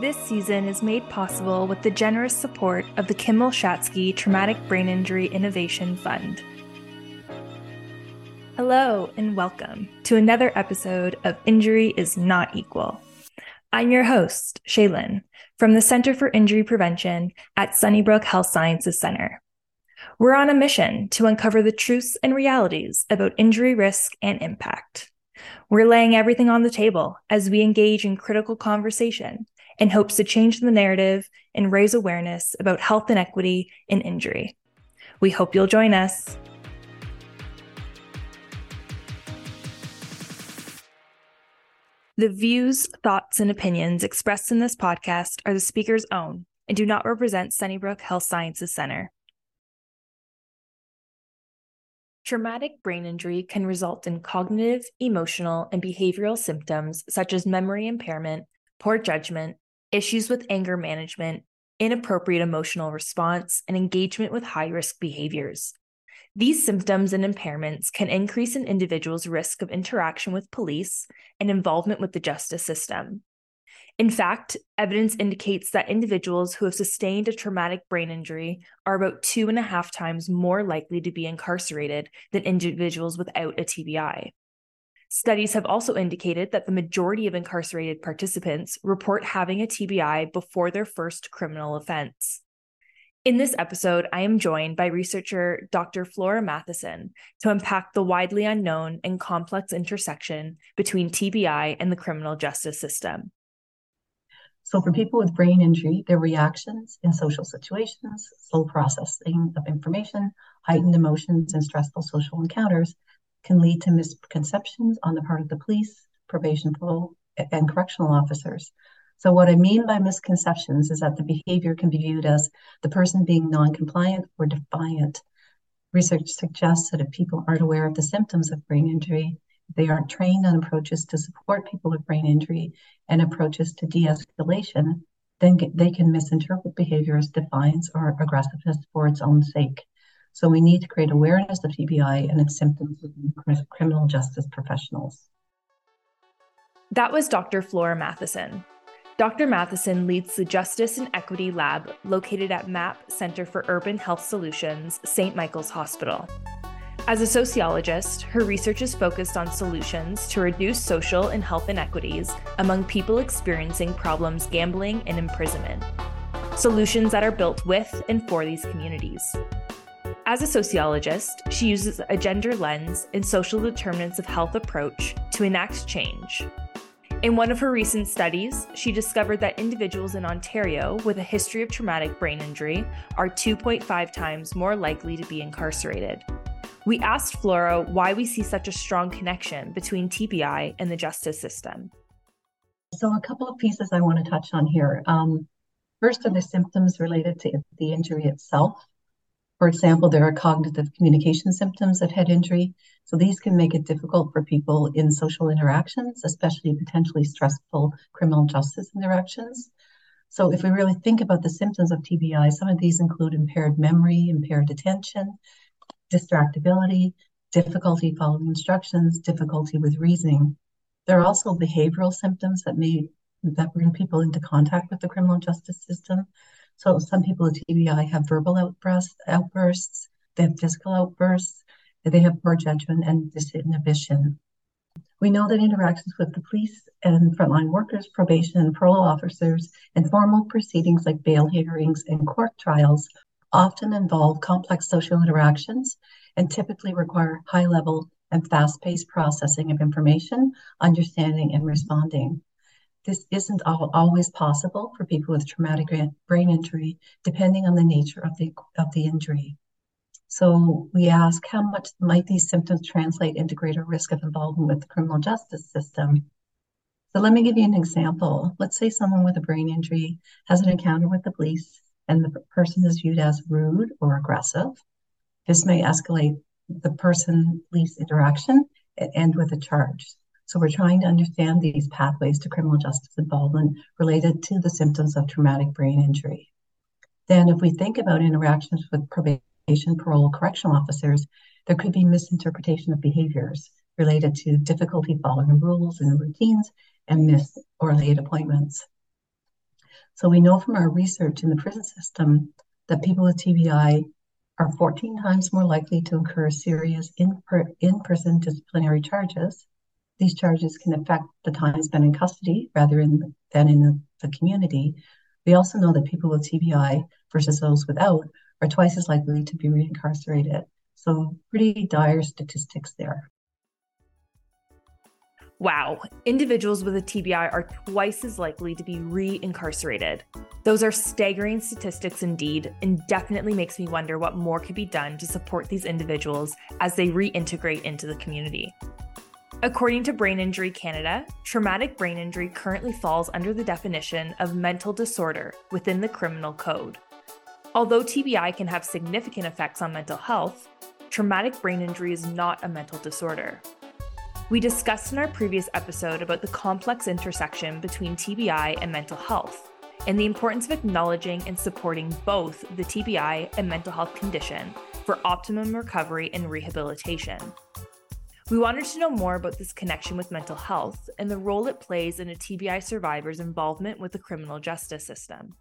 This season is made possible with the generous support of the Kimel Schatzky Traumatic Brain Injury Innovation Fund. Hello, and welcome to another episode of Injury is Not Equal. I'm your host, Shaelyn, from the Center for Injury Prevention at Sunnybrook Health Sciences Center. We're on a mission to uncover the truths and realities about injury risk and impact. We're laying everything on the table as we engage in critical conversation in hopes to change the narrative and raise awareness about health inequity and injury. We hope you'll join us. The views, thoughts, and opinions expressed in this podcast are the speaker's own and do not represent Sunnybrook Health Sciences Center. Traumatic brain injury can result in cognitive, emotional, and behavioral symptoms such as memory impairment, poor judgment, issues with anger management, inappropriate emotional response, and engagement with high risk behaviors. These symptoms and impairments can increase an individual's risk of interaction with police and involvement with the justice system. In fact, evidence indicates that individuals who have sustained a traumatic brain injury are about two and a half times more likely to be incarcerated than individuals without a TBI. Studies have also indicated that the majority of incarcerated participants report having a TBI before their first criminal offense. In this episode, I am joined by researcher Dr. Flora Matheson to unpack the widely unknown and complex intersection between TBI and the criminal justice system. So, for people with brain injury, their reactions in social situations, slow processing of information, heightened emotions, and stressful social encounters can lead to misconceptions on the part of the police, probation parole, and correctional officers. So, what I mean by misconceptions is that the behavior can be viewed as the person being non-compliant or defiant. Research suggests that if people aren't aware of the symptoms of brain injury, they aren't trained on approaches to support people with brain injury and approaches to de escalation, then they can misinterpret behavior as defiance or aggressiveness for its own sake. So we need to create awareness of TBI and its symptoms within criminal justice professionals. That was Dr. Flora Matheson. Dr. Matheson leads the Justice and Equity Lab located at MAP Center for Urban Health Solutions, St. Michael's Hospital. As a sociologist, her research is focused on solutions to reduce social and health inequities among people experiencing problems gambling and imprisonment. Solutions that are built with and for these communities. As a sociologist, she uses a gender lens and social determinants of health approach to enact change. In one of her recent studies, she discovered that individuals in Ontario with a history of traumatic brain injury are 2.5 times more likely to be incarcerated. We asked Flora why we see such a strong connection between TBI and the justice system. So, a couple of pieces I want to touch on here. Um, first are the symptoms related to the injury itself. For example, there are cognitive communication symptoms of head injury. So these can make it difficult for people in social interactions, especially potentially stressful criminal justice interactions. So if we really think about the symptoms of TBI, some of these include impaired memory, impaired attention, distractibility, difficulty following instructions, difficulty with reasoning. There are also behavioral symptoms that may that bring people into contact with the criminal justice system, so some people with TBI have verbal outbursts, outbursts, they have physical outbursts, they have poor judgment and disinhibition. We know that interactions with the police and frontline workers, probation and parole officers, and formal proceedings like bail hearings and court trials often involve complex social interactions and typically require high level and fast paced processing of information, understanding, and responding. This isn't always possible for people with traumatic brain injury, depending on the nature of the, of the injury. So we ask how much might these symptoms translate into greater risk of involvement with the criminal justice system? So let me give you an example. Let's say someone with a brain injury has an encounter with the police and the person is viewed as rude or aggressive. This may escalate the person police interaction and end with a charge. So we're trying to understand these pathways to criminal justice involvement related to the symptoms of traumatic brain injury. Then if we think about interactions with probation, parole, correctional officers, there could be misinterpretation of behaviors related to difficulty following rules and routines and missed or late appointments. So we know from our research in the prison system that people with TBI are 14 times more likely to incur serious in, in prison disciplinary charges. These charges can affect the time spent in custody rather in, than in the, the community. We also know that people with TBI versus those without are twice as likely to be reincarcerated. So, pretty dire statistics there. Wow, individuals with a TBI are twice as likely to be re incarcerated. Those are staggering statistics indeed, and definitely makes me wonder what more could be done to support these individuals as they reintegrate into the community. According to Brain Injury Canada, traumatic brain injury currently falls under the definition of mental disorder within the criminal code. Although TBI can have significant effects on mental health, traumatic brain injury is not a mental disorder. We discussed in our previous episode about the complex intersection between TBI and mental health, and the importance of acknowledging and supporting both the TBI and mental health condition for optimum recovery and rehabilitation. We wanted to know more about this connection with mental health and the role it plays in a TBI survivor's involvement with the criminal justice system.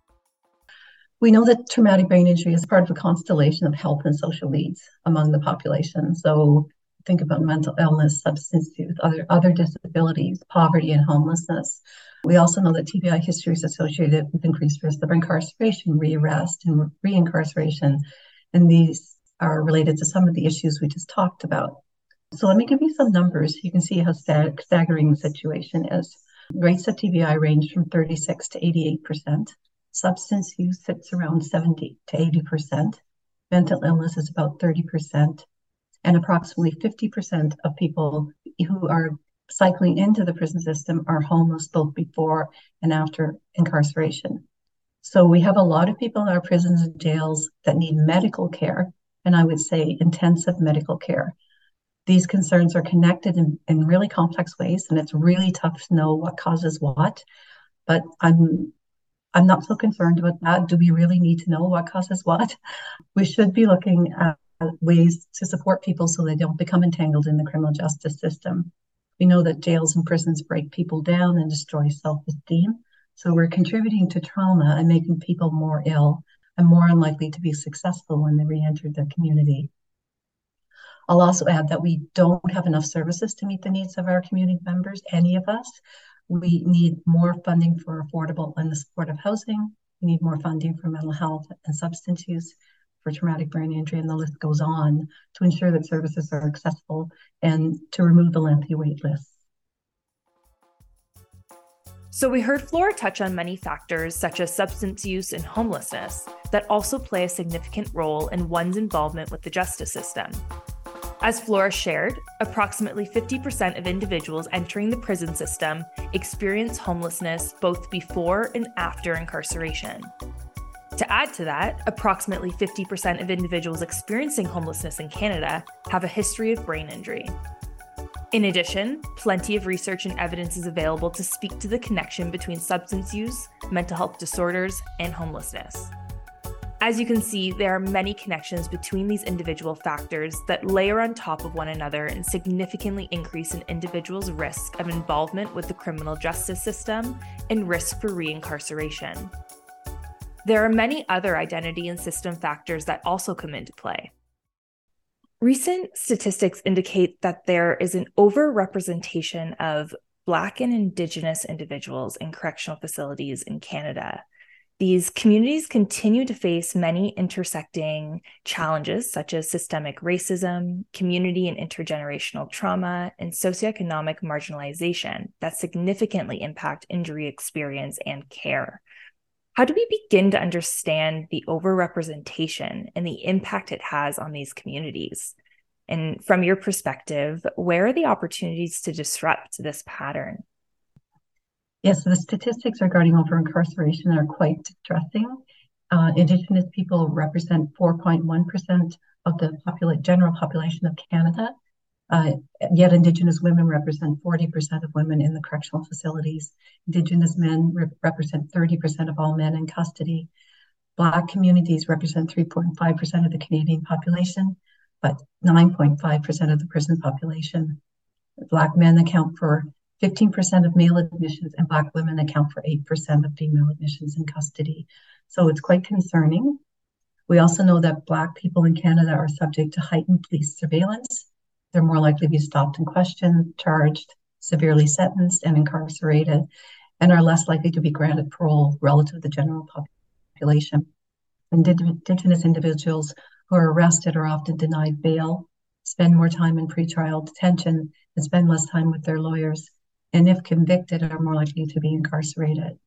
We know that traumatic brain injury is part of a constellation of health and social needs among the population. So think about mental illness, substance use, other other disabilities, poverty, and homelessness. We also know that TBI history is associated with increased risk of incarceration, rearrest, and reincarceration, and these are related to some of the issues we just talked about. So let me give you some numbers. You can see how stag- staggering the situation is. Rates of TBI range from 36 to 88 percent. Substance use sits around 70 to 80 percent. Mental illness is about 30 percent and approximately 50% of people who are cycling into the prison system are homeless both before and after incarceration. So we have a lot of people in our prisons and jails that need medical care, and I would say intensive medical care. These concerns are connected in, in really complex ways, and it's really tough to know what causes what. But I'm I'm not so concerned about that. Do we really need to know what causes what? We should be looking at ways to support people so they don't become entangled in the criminal justice system. We know that jails and prisons break people down and destroy self esteem. So we're contributing to trauma and making people more ill and more unlikely to be successful when they re enter the community. I'll also add that we don't have enough services to meet the needs of our community members, any of us. We need more funding for affordable and supportive housing. We need more funding for mental health and substance use for traumatic brain injury, and the list goes on to ensure that services are accessible and to remove the lengthy wait lists. So, we heard Flora touch on many factors, such as substance use and homelessness, that also play a significant role in one's involvement with the justice system. As Flora shared, approximately 50% of individuals entering the prison system experience homelessness both before and after incarceration. To add to that, approximately 50% of individuals experiencing homelessness in Canada have a history of brain injury. In addition, plenty of research and evidence is available to speak to the connection between substance use, mental health disorders, and homelessness. As you can see, there are many connections between these individual factors that layer on top of one another and significantly increase an individual's risk of involvement with the criminal justice system and risk for reincarceration. There are many other identity and system factors that also come into play. Recent statistics indicate that there is an overrepresentation of Black and Indigenous individuals in correctional facilities in Canada. These communities continue to face many intersecting challenges, such as systemic racism, community and intergenerational trauma, and socioeconomic marginalization that significantly impact injury experience and care. How do we begin to understand the overrepresentation and the impact it has on these communities? And from your perspective, where are the opportunities to disrupt this pattern? Yes, the statistics regarding over incarceration are quite distressing. Uh, Indigenous people represent 4.1% of the popula- general population of Canada, uh, yet Indigenous women represent 40% of women in the correctional facilities. Indigenous men re- represent 30% of all men in custody. Black communities represent 3.5% of the Canadian population, but 9.5% of the prison population. Black men account for 15% of male admissions and Black women account for 8% of female admissions in custody. So it's quite concerning. We also know that Black people in Canada are subject to heightened police surveillance. They're more likely to be stopped and questioned, charged, severely sentenced, and incarcerated, and are less likely to be granted parole relative to the general population. Indigenous individuals who are arrested are often denied bail, spend more time in pretrial detention, and spend less time with their lawyers, and if convicted, are more likely to be incarcerated.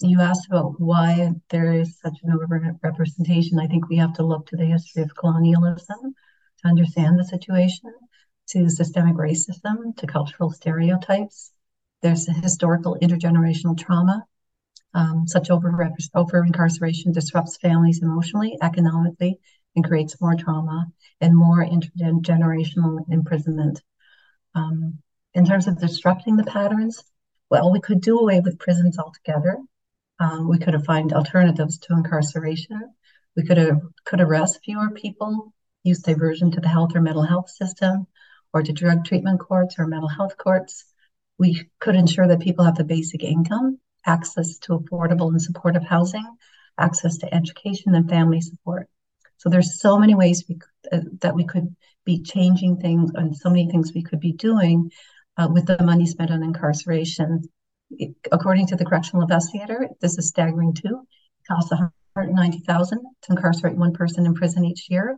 You asked about why there is such an overrepresentation. I think we have to look to the history of colonialism to understand the situation, to systemic racism, to cultural stereotypes. There's historical intergenerational trauma. Um, such over, over incarceration disrupts families emotionally, economically, and creates more trauma and more intergenerational imprisonment. Um, in terms of disrupting the patterns, well, we could do away with prisons altogether. Um, we could have found alternatives to incarceration. We could have could arrest fewer people, use diversion to the health or mental health system, or to drug treatment courts or mental health courts. We could ensure that people have the basic income, access to affordable and supportive housing, access to education and family support. So there's so many ways we uh, that we could be changing things and so many things we could be doing uh, with the money spent on incarceration. It, according to the correctional investigator, this is staggering too. It costs 190,000 to incarcerate one person in prison each year.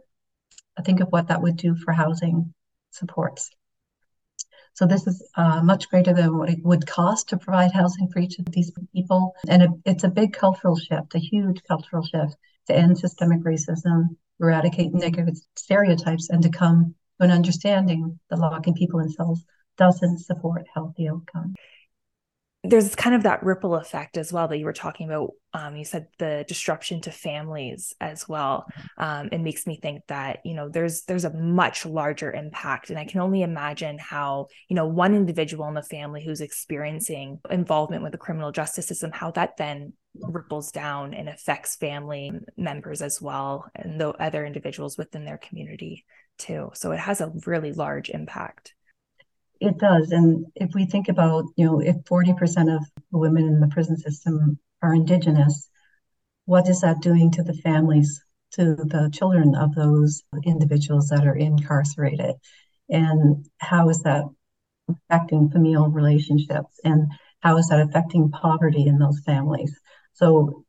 I think of what that would do for housing supports. So this is uh, much greater than what it would cost to provide housing for each of these people. And it, it's a big cultural shift, a huge cultural shift to end systemic racism, eradicate negative stereotypes, and to come to an understanding that locking people in cells doesn't support healthy outcomes there's kind of that ripple effect as well that you were talking about. Um, you said the disruption to families as well. Um, it makes me think that you know there's there's a much larger impact, and I can only imagine how you know one individual in the family who's experiencing involvement with the criminal justice system, how that then ripples down and affects family members as well, and the other individuals within their community too. So it has a really large impact. It does. And if we think about, you know, if 40% of the women in the prison system are Indigenous, what is that doing to the families, to the children of those individuals that are incarcerated? And how is that affecting familial relationships? And how is that affecting poverty in those families? So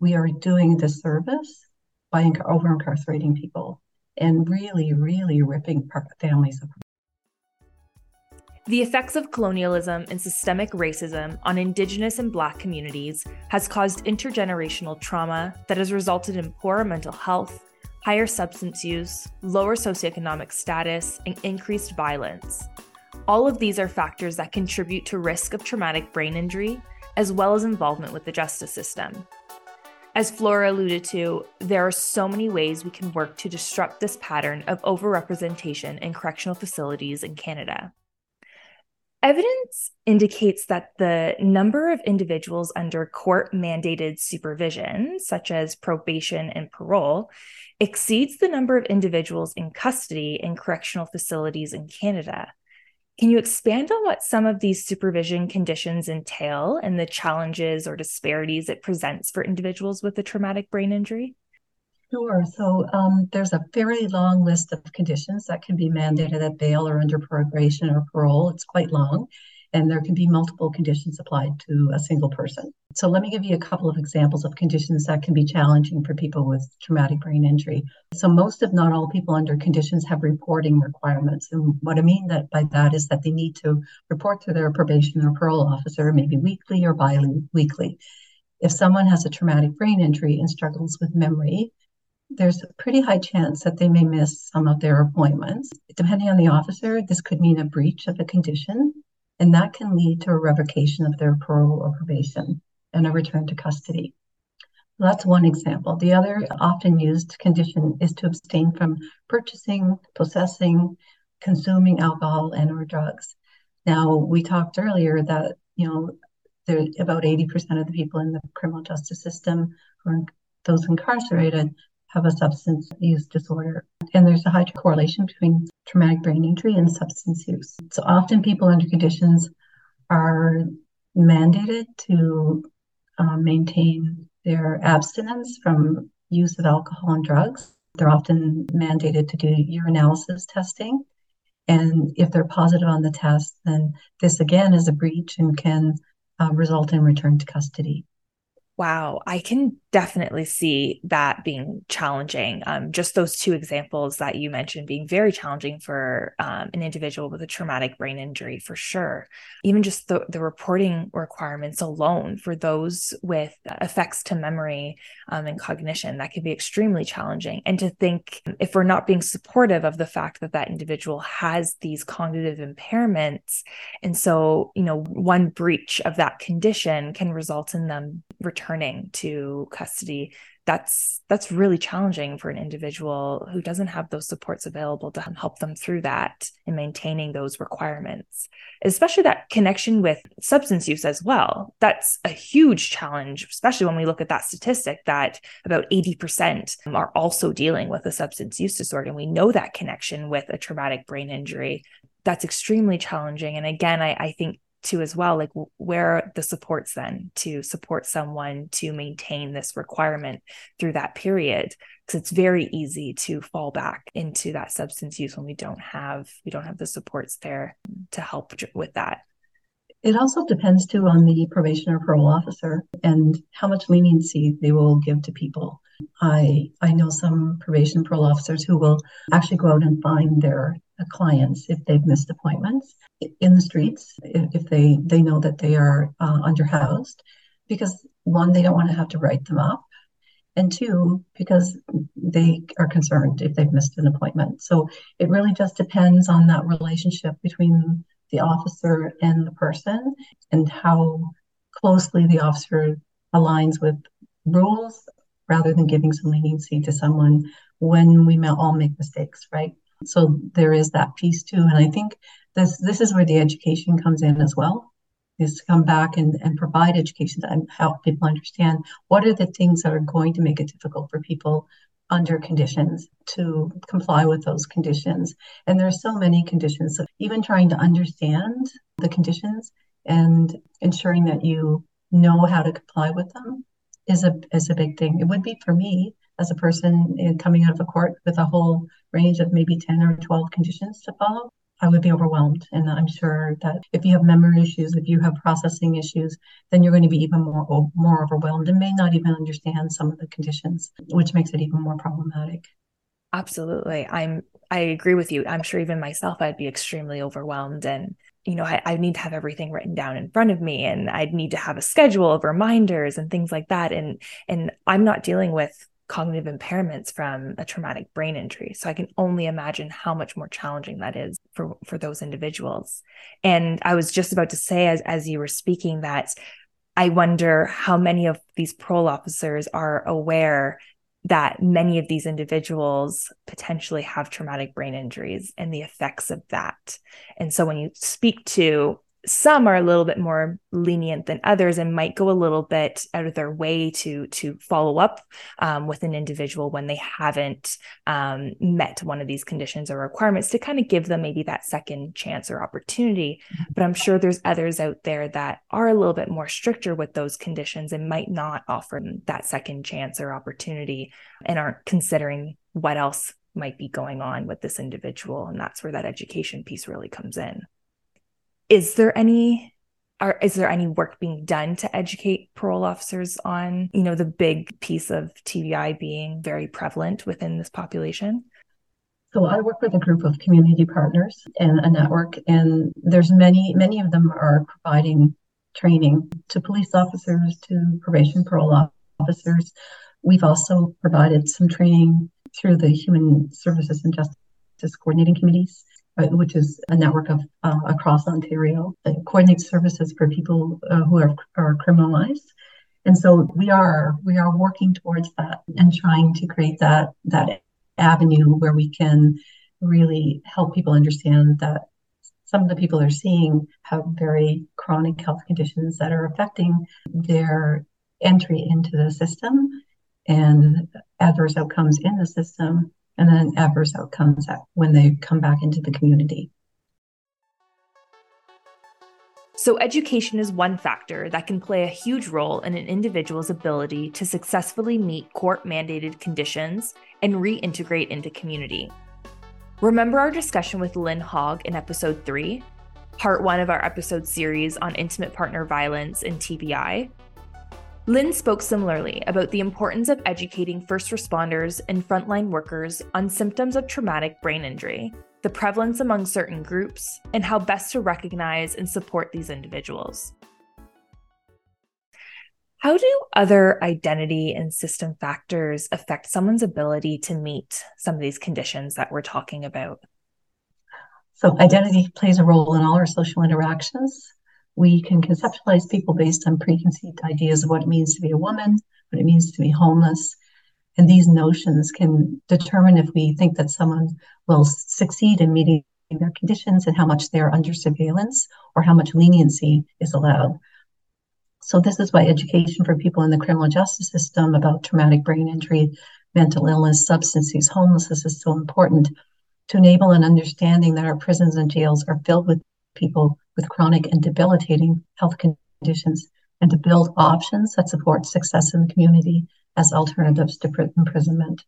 we are doing disservice by over incarcerating people and really, really ripping families apart. The effects of colonialism and systemic racism on Indigenous and Black communities has caused intergenerational trauma that has resulted in poorer mental health, higher substance use, lower socioeconomic status, and increased violence. All of these are factors that contribute to risk of traumatic brain injury, as well as involvement with the justice system. As Flora alluded to, there are so many ways we can work to disrupt this pattern of overrepresentation in correctional facilities in Canada. Evidence indicates that the number of individuals under court mandated supervision, such as probation and parole, exceeds the number of individuals in custody in correctional facilities in Canada. Can you expand on what some of these supervision conditions entail and the challenges or disparities it presents for individuals with a traumatic brain injury? Sure. So um, there's a very long list of conditions that can be mandated at bail or under probation or parole. It's quite long, and there can be multiple conditions applied to a single person. So let me give you a couple of examples of conditions that can be challenging for people with traumatic brain injury. So most, if not all, people under conditions have reporting requirements, and what I mean that by that is that they need to report to their probation or parole officer, maybe weekly or bi-weekly. If someone has a traumatic brain injury and struggles with memory, there's a pretty high chance that they may miss some of their appointments. Depending on the officer, this could mean a breach of a condition, and that can lead to a revocation of their parole or probation and a return to custody. That's one example. The other often used condition is to abstain from purchasing, possessing, consuming alcohol and or drugs. Now, we talked earlier that, you know, there, about 80% of the people in the criminal justice system who are those incarcerated have a substance use disorder. And there's a high correlation between traumatic brain injury and substance use. So often people under conditions are mandated to uh, maintain their abstinence from use of alcohol and drugs. They're often mandated to do urinalysis testing. And if they're positive on the test, then this again is a breach and can uh, result in return to custody. Wow, I can definitely see that being challenging. Um, just those two examples that you mentioned being very challenging for um, an individual with a traumatic brain injury, for sure. Even just the, the reporting requirements alone for those with effects to memory um, and cognition, that can be extremely challenging. And to think if we're not being supportive of the fact that that individual has these cognitive impairments, and so, you know, one breach of that condition can result in them returning to custody that's that's really challenging for an individual who doesn't have those supports available to help them through that and maintaining those requirements especially that connection with substance use as well. That's a huge challenge especially when we look at that statistic that about 80% are also dealing with a substance use disorder and we know that connection with a traumatic brain injury. That's extremely challenging and again I, I think to as well like where are the supports then to support someone to maintain this requirement through that period? Because it's very easy to fall back into that substance use when we don't have we don't have the supports there to help with that. It also depends too on the probation or parole officer and how much leniency they will give to people. I I know some probation parole officers who will actually go out and find their clients if they've missed appointments in the streets if they they know that they are uh, underhoused. Because one they don't want to have to write them up and two because they are concerned if they've missed an appointment. So it really just depends on that relationship between the officer and the person and how closely the officer aligns with rules rather than giving some leniency to someone when we all make mistakes right so there is that piece too. And I think this this is where the education comes in as well, is to come back and, and provide education and help people understand what are the things that are going to make it difficult for people under conditions to comply with those conditions. And there's so many conditions. So even trying to understand the conditions and ensuring that you know how to comply with them is a is a big thing. It would be for me as a person eh, coming out of a court with a whole range of maybe 10 or 12 conditions to follow, I would be overwhelmed. And I'm sure that if you have memory issues, if you have processing issues, then you're going to be even more more overwhelmed and may not even understand some of the conditions, which makes it even more problematic. Absolutely. I'm I agree with you. I'm sure even myself I'd be extremely overwhelmed and you know, I, I need to have everything written down in front of me and I'd need to have a schedule of reminders and things like that. And and I'm not dealing with cognitive impairments from a traumatic brain injury. So I can only imagine how much more challenging that is for for those individuals. And I was just about to say as as you were speaking that I wonder how many of these parole officers are aware that many of these individuals potentially have traumatic brain injuries and the effects of that. And so when you speak to some are a little bit more lenient than others and might go a little bit out of their way to to follow up um, with an individual when they haven't um, met one of these conditions or requirements to kind of give them maybe that second chance or opportunity. But i'm sure there's others out there that are a little bit more stricter with those conditions and might not offer that second chance or opportunity and aren't considering what else might be going on with this individual. And that's where that education piece really comes in is there any are is there any work being done to educate parole officers on you know the big piece of TBI being very prevalent within this population? So I work with a group of community partners and a network, and there's many many of them are providing training to police officers, to probation parole officers. We've also provided some training through the Human Services and Justice Coordinating Committees which is a network of uh, across Ontario that coordinates services for people uh, who are, are criminalized. And so we are we are working towards that and trying to create that that avenue where we can really help people understand that some of the people they're seeing have very chronic health conditions that are affecting their entry into the system and adverse outcomes in the system and then adverse outcomes when they come back into the community. So, education is one factor that can play a huge role in an individual's ability to successfully meet court mandated conditions and reintegrate into community. Remember our discussion with Lynn Hogg in episode 3, part 1 of our episode series on intimate partner violence and TBI? Lynn spoke similarly about the importance of educating first responders and frontline workers on symptoms of traumatic brain injury, the prevalence among certain groups, and how best to recognize and support these individuals. How do other identity and system factors affect someone's ability to meet some of these conditions that we're talking about? So, identity plays a role in all our social interactions. We can conceptualize people based on preconceived ideas of what it means to be a woman, what it means to be homeless. And these notions can determine if we think that someone will succeed in meeting their conditions and how much they're under surveillance or how much leniency is allowed. So this is why education for people in the criminal justice system about traumatic brain injury, mental illness, substance use, homelessness is so important to enable an understanding that our prisons and jails are filled with people with chronic and debilitating health conditions and to build options that support success in the community as alternatives to imprisonment.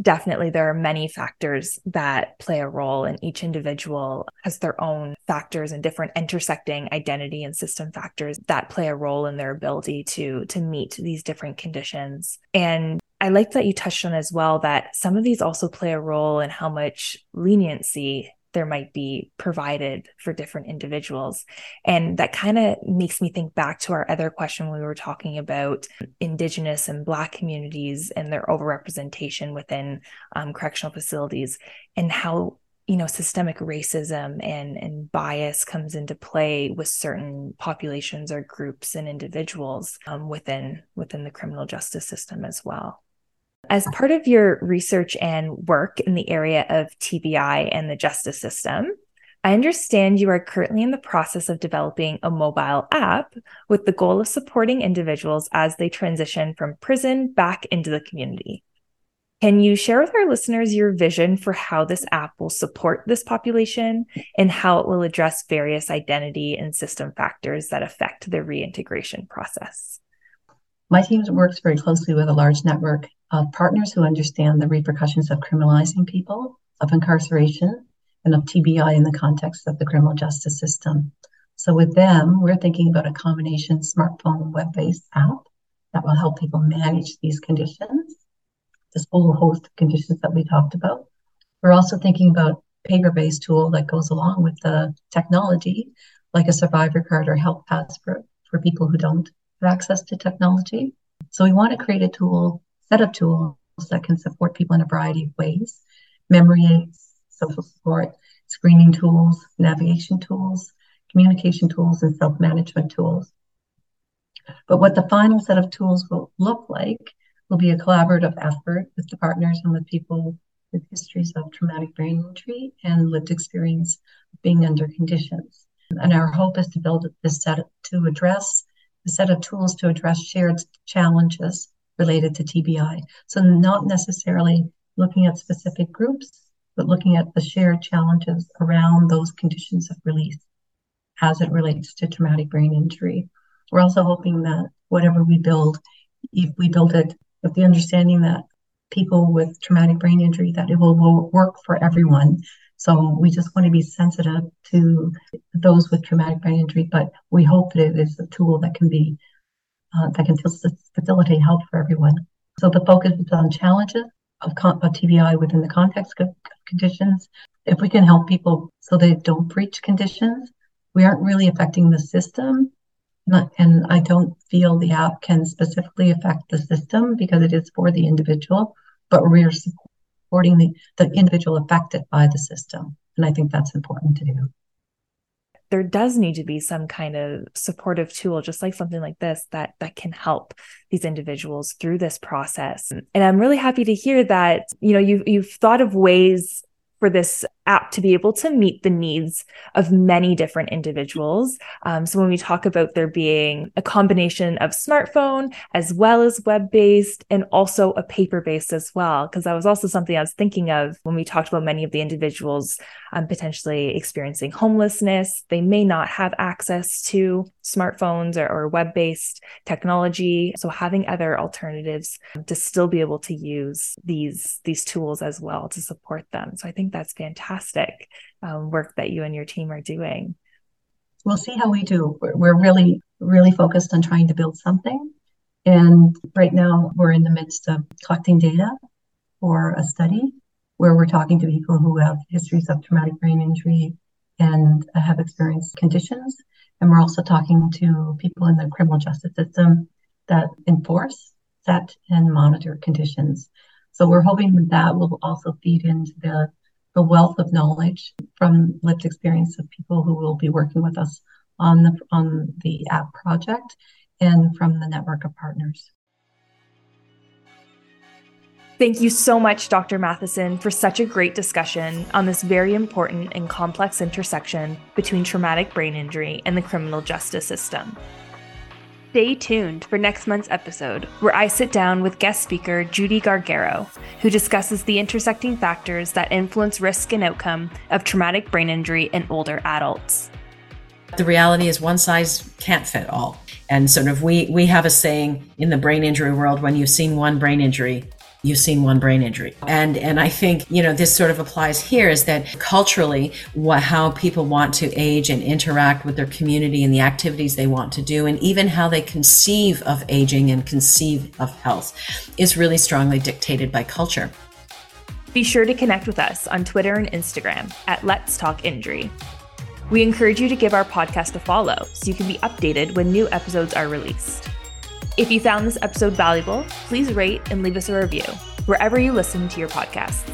Definitely there are many factors that play a role and each individual has their own factors and different intersecting identity and system factors that play a role in their ability to to meet these different conditions. And I like that you touched on as well that some of these also play a role in how much leniency there might be provided for different individuals. And that kind of makes me think back to our other question we were talking about Indigenous and Black communities and their overrepresentation within um, correctional facilities and how you know systemic racism and and bias comes into play with certain populations or groups and individuals um, within within the criminal justice system as well as part of your research and work in the area of TBI and the justice system, I understand you are currently in the process of developing a mobile app with the goal of supporting individuals as they transition from prison back into the community. Can you share with our listeners your vision for how this app will support this population and how it will address various identity and system factors that affect the reintegration process? My team works very closely with a large network of partners who understand the repercussions of criminalizing people, of incarceration, and of TBI in the context of the criminal justice system. So, with them, we're thinking about a combination smartphone web based app that will help people manage these conditions, this whole host of conditions that we talked about. We're also thinking about paper based tool that goes along with the technology, like a survivor card or health pass for, people who don't access to technology. So we want to create a tool, set of tools that can support people in a variety of ways. Memory aids, social support, screening tools, navigation tools, communication tools, and self-management tools. But what the final set of tools will look like will be a collaborative effort with the partners and with people with histories of traumatic brain injury and lived experience of being under conditions. And our hope is to build this set to address a set of tools to address shared challenges related to TBI. So, not necessarily looking at specific groups, but looking at the shared challenges around those conditions of release as it relates to traumatic brain injury. We're also hoping that whatever we build, if we build it with the understanding that people with traumatic brain injury, that it will, work for everyone so we just want to be sensitive to those with traumatic brain injury, but we hope that it is a tool that can be uh, that can facilitate help for everyone. So the focus is on challenges of, con- of TBI within the context of conditions. If we can help people so they don't breach conditions, we aren't really affecting the system. And I don't feel the app can specifically affect the system because it is for the individual, but we're supporting the, the individual affected by the system. And I think that's important to do. There does need to be some kind of supportive tool, just like something like this, that that can help these individuals through this process. And I'm really happy to hear that, you know, you've you've thought of ways for this app to be able to meet the needs of many different individuals. Um, so when we talk about there being a combination of smartphone as well as web based and also a paper based as well, because that was also something I was thinking of when we talked about many of the individuals um, potentially experiencing homelessness. They may not have access to smartphones or, or web based technology. So having other alternatives to still be able to use these these tools as well to support them. So I that's fantastic um, work that you and your team are doing. We'll see how we do. We're, really really focused on trying to build something. And right now, we're in the midst of collecting data for a study where we're talking to people who have histories of traumatic brain injury and have experienced conditions. And we're also talking to people in the criminal justice system that enforce, set, and monitor conditions. So we're hoping that will also feed into the, the wealth of knowledge from lived experience of people who will be working with us on the on the app project and from the network of partners. Thank you so much, Dr. Matheson, for such a great discussion on this very important and complex intersection between traumatic brain injury and the criminal justice system. Stay tuned for next month's episode, where I sit down with guest speaker Judy Gargaro, who discusses the intersecting factors that influence risk and outcome of traumatic brain injury in older adults. The reality is one size can't fit all. And sort of we we have a saying in the brain injury world when you've seen one brain injury, you've seen one brain injury. And and I think, you know, this sort of applies here is that culturally what how people want to age and interact with their community and the activities they want to do and even how they conceive of aging and conceive of health is really strongly dictated by culture. Be sure to connect with us on Twitter and Instagram at Let's Talk Injury. We encourage you to give our podcast a follow so you can be updated when new episodes are released. If you found this episode valuable, please rate and leave us a review wherever you listen to your podcasts.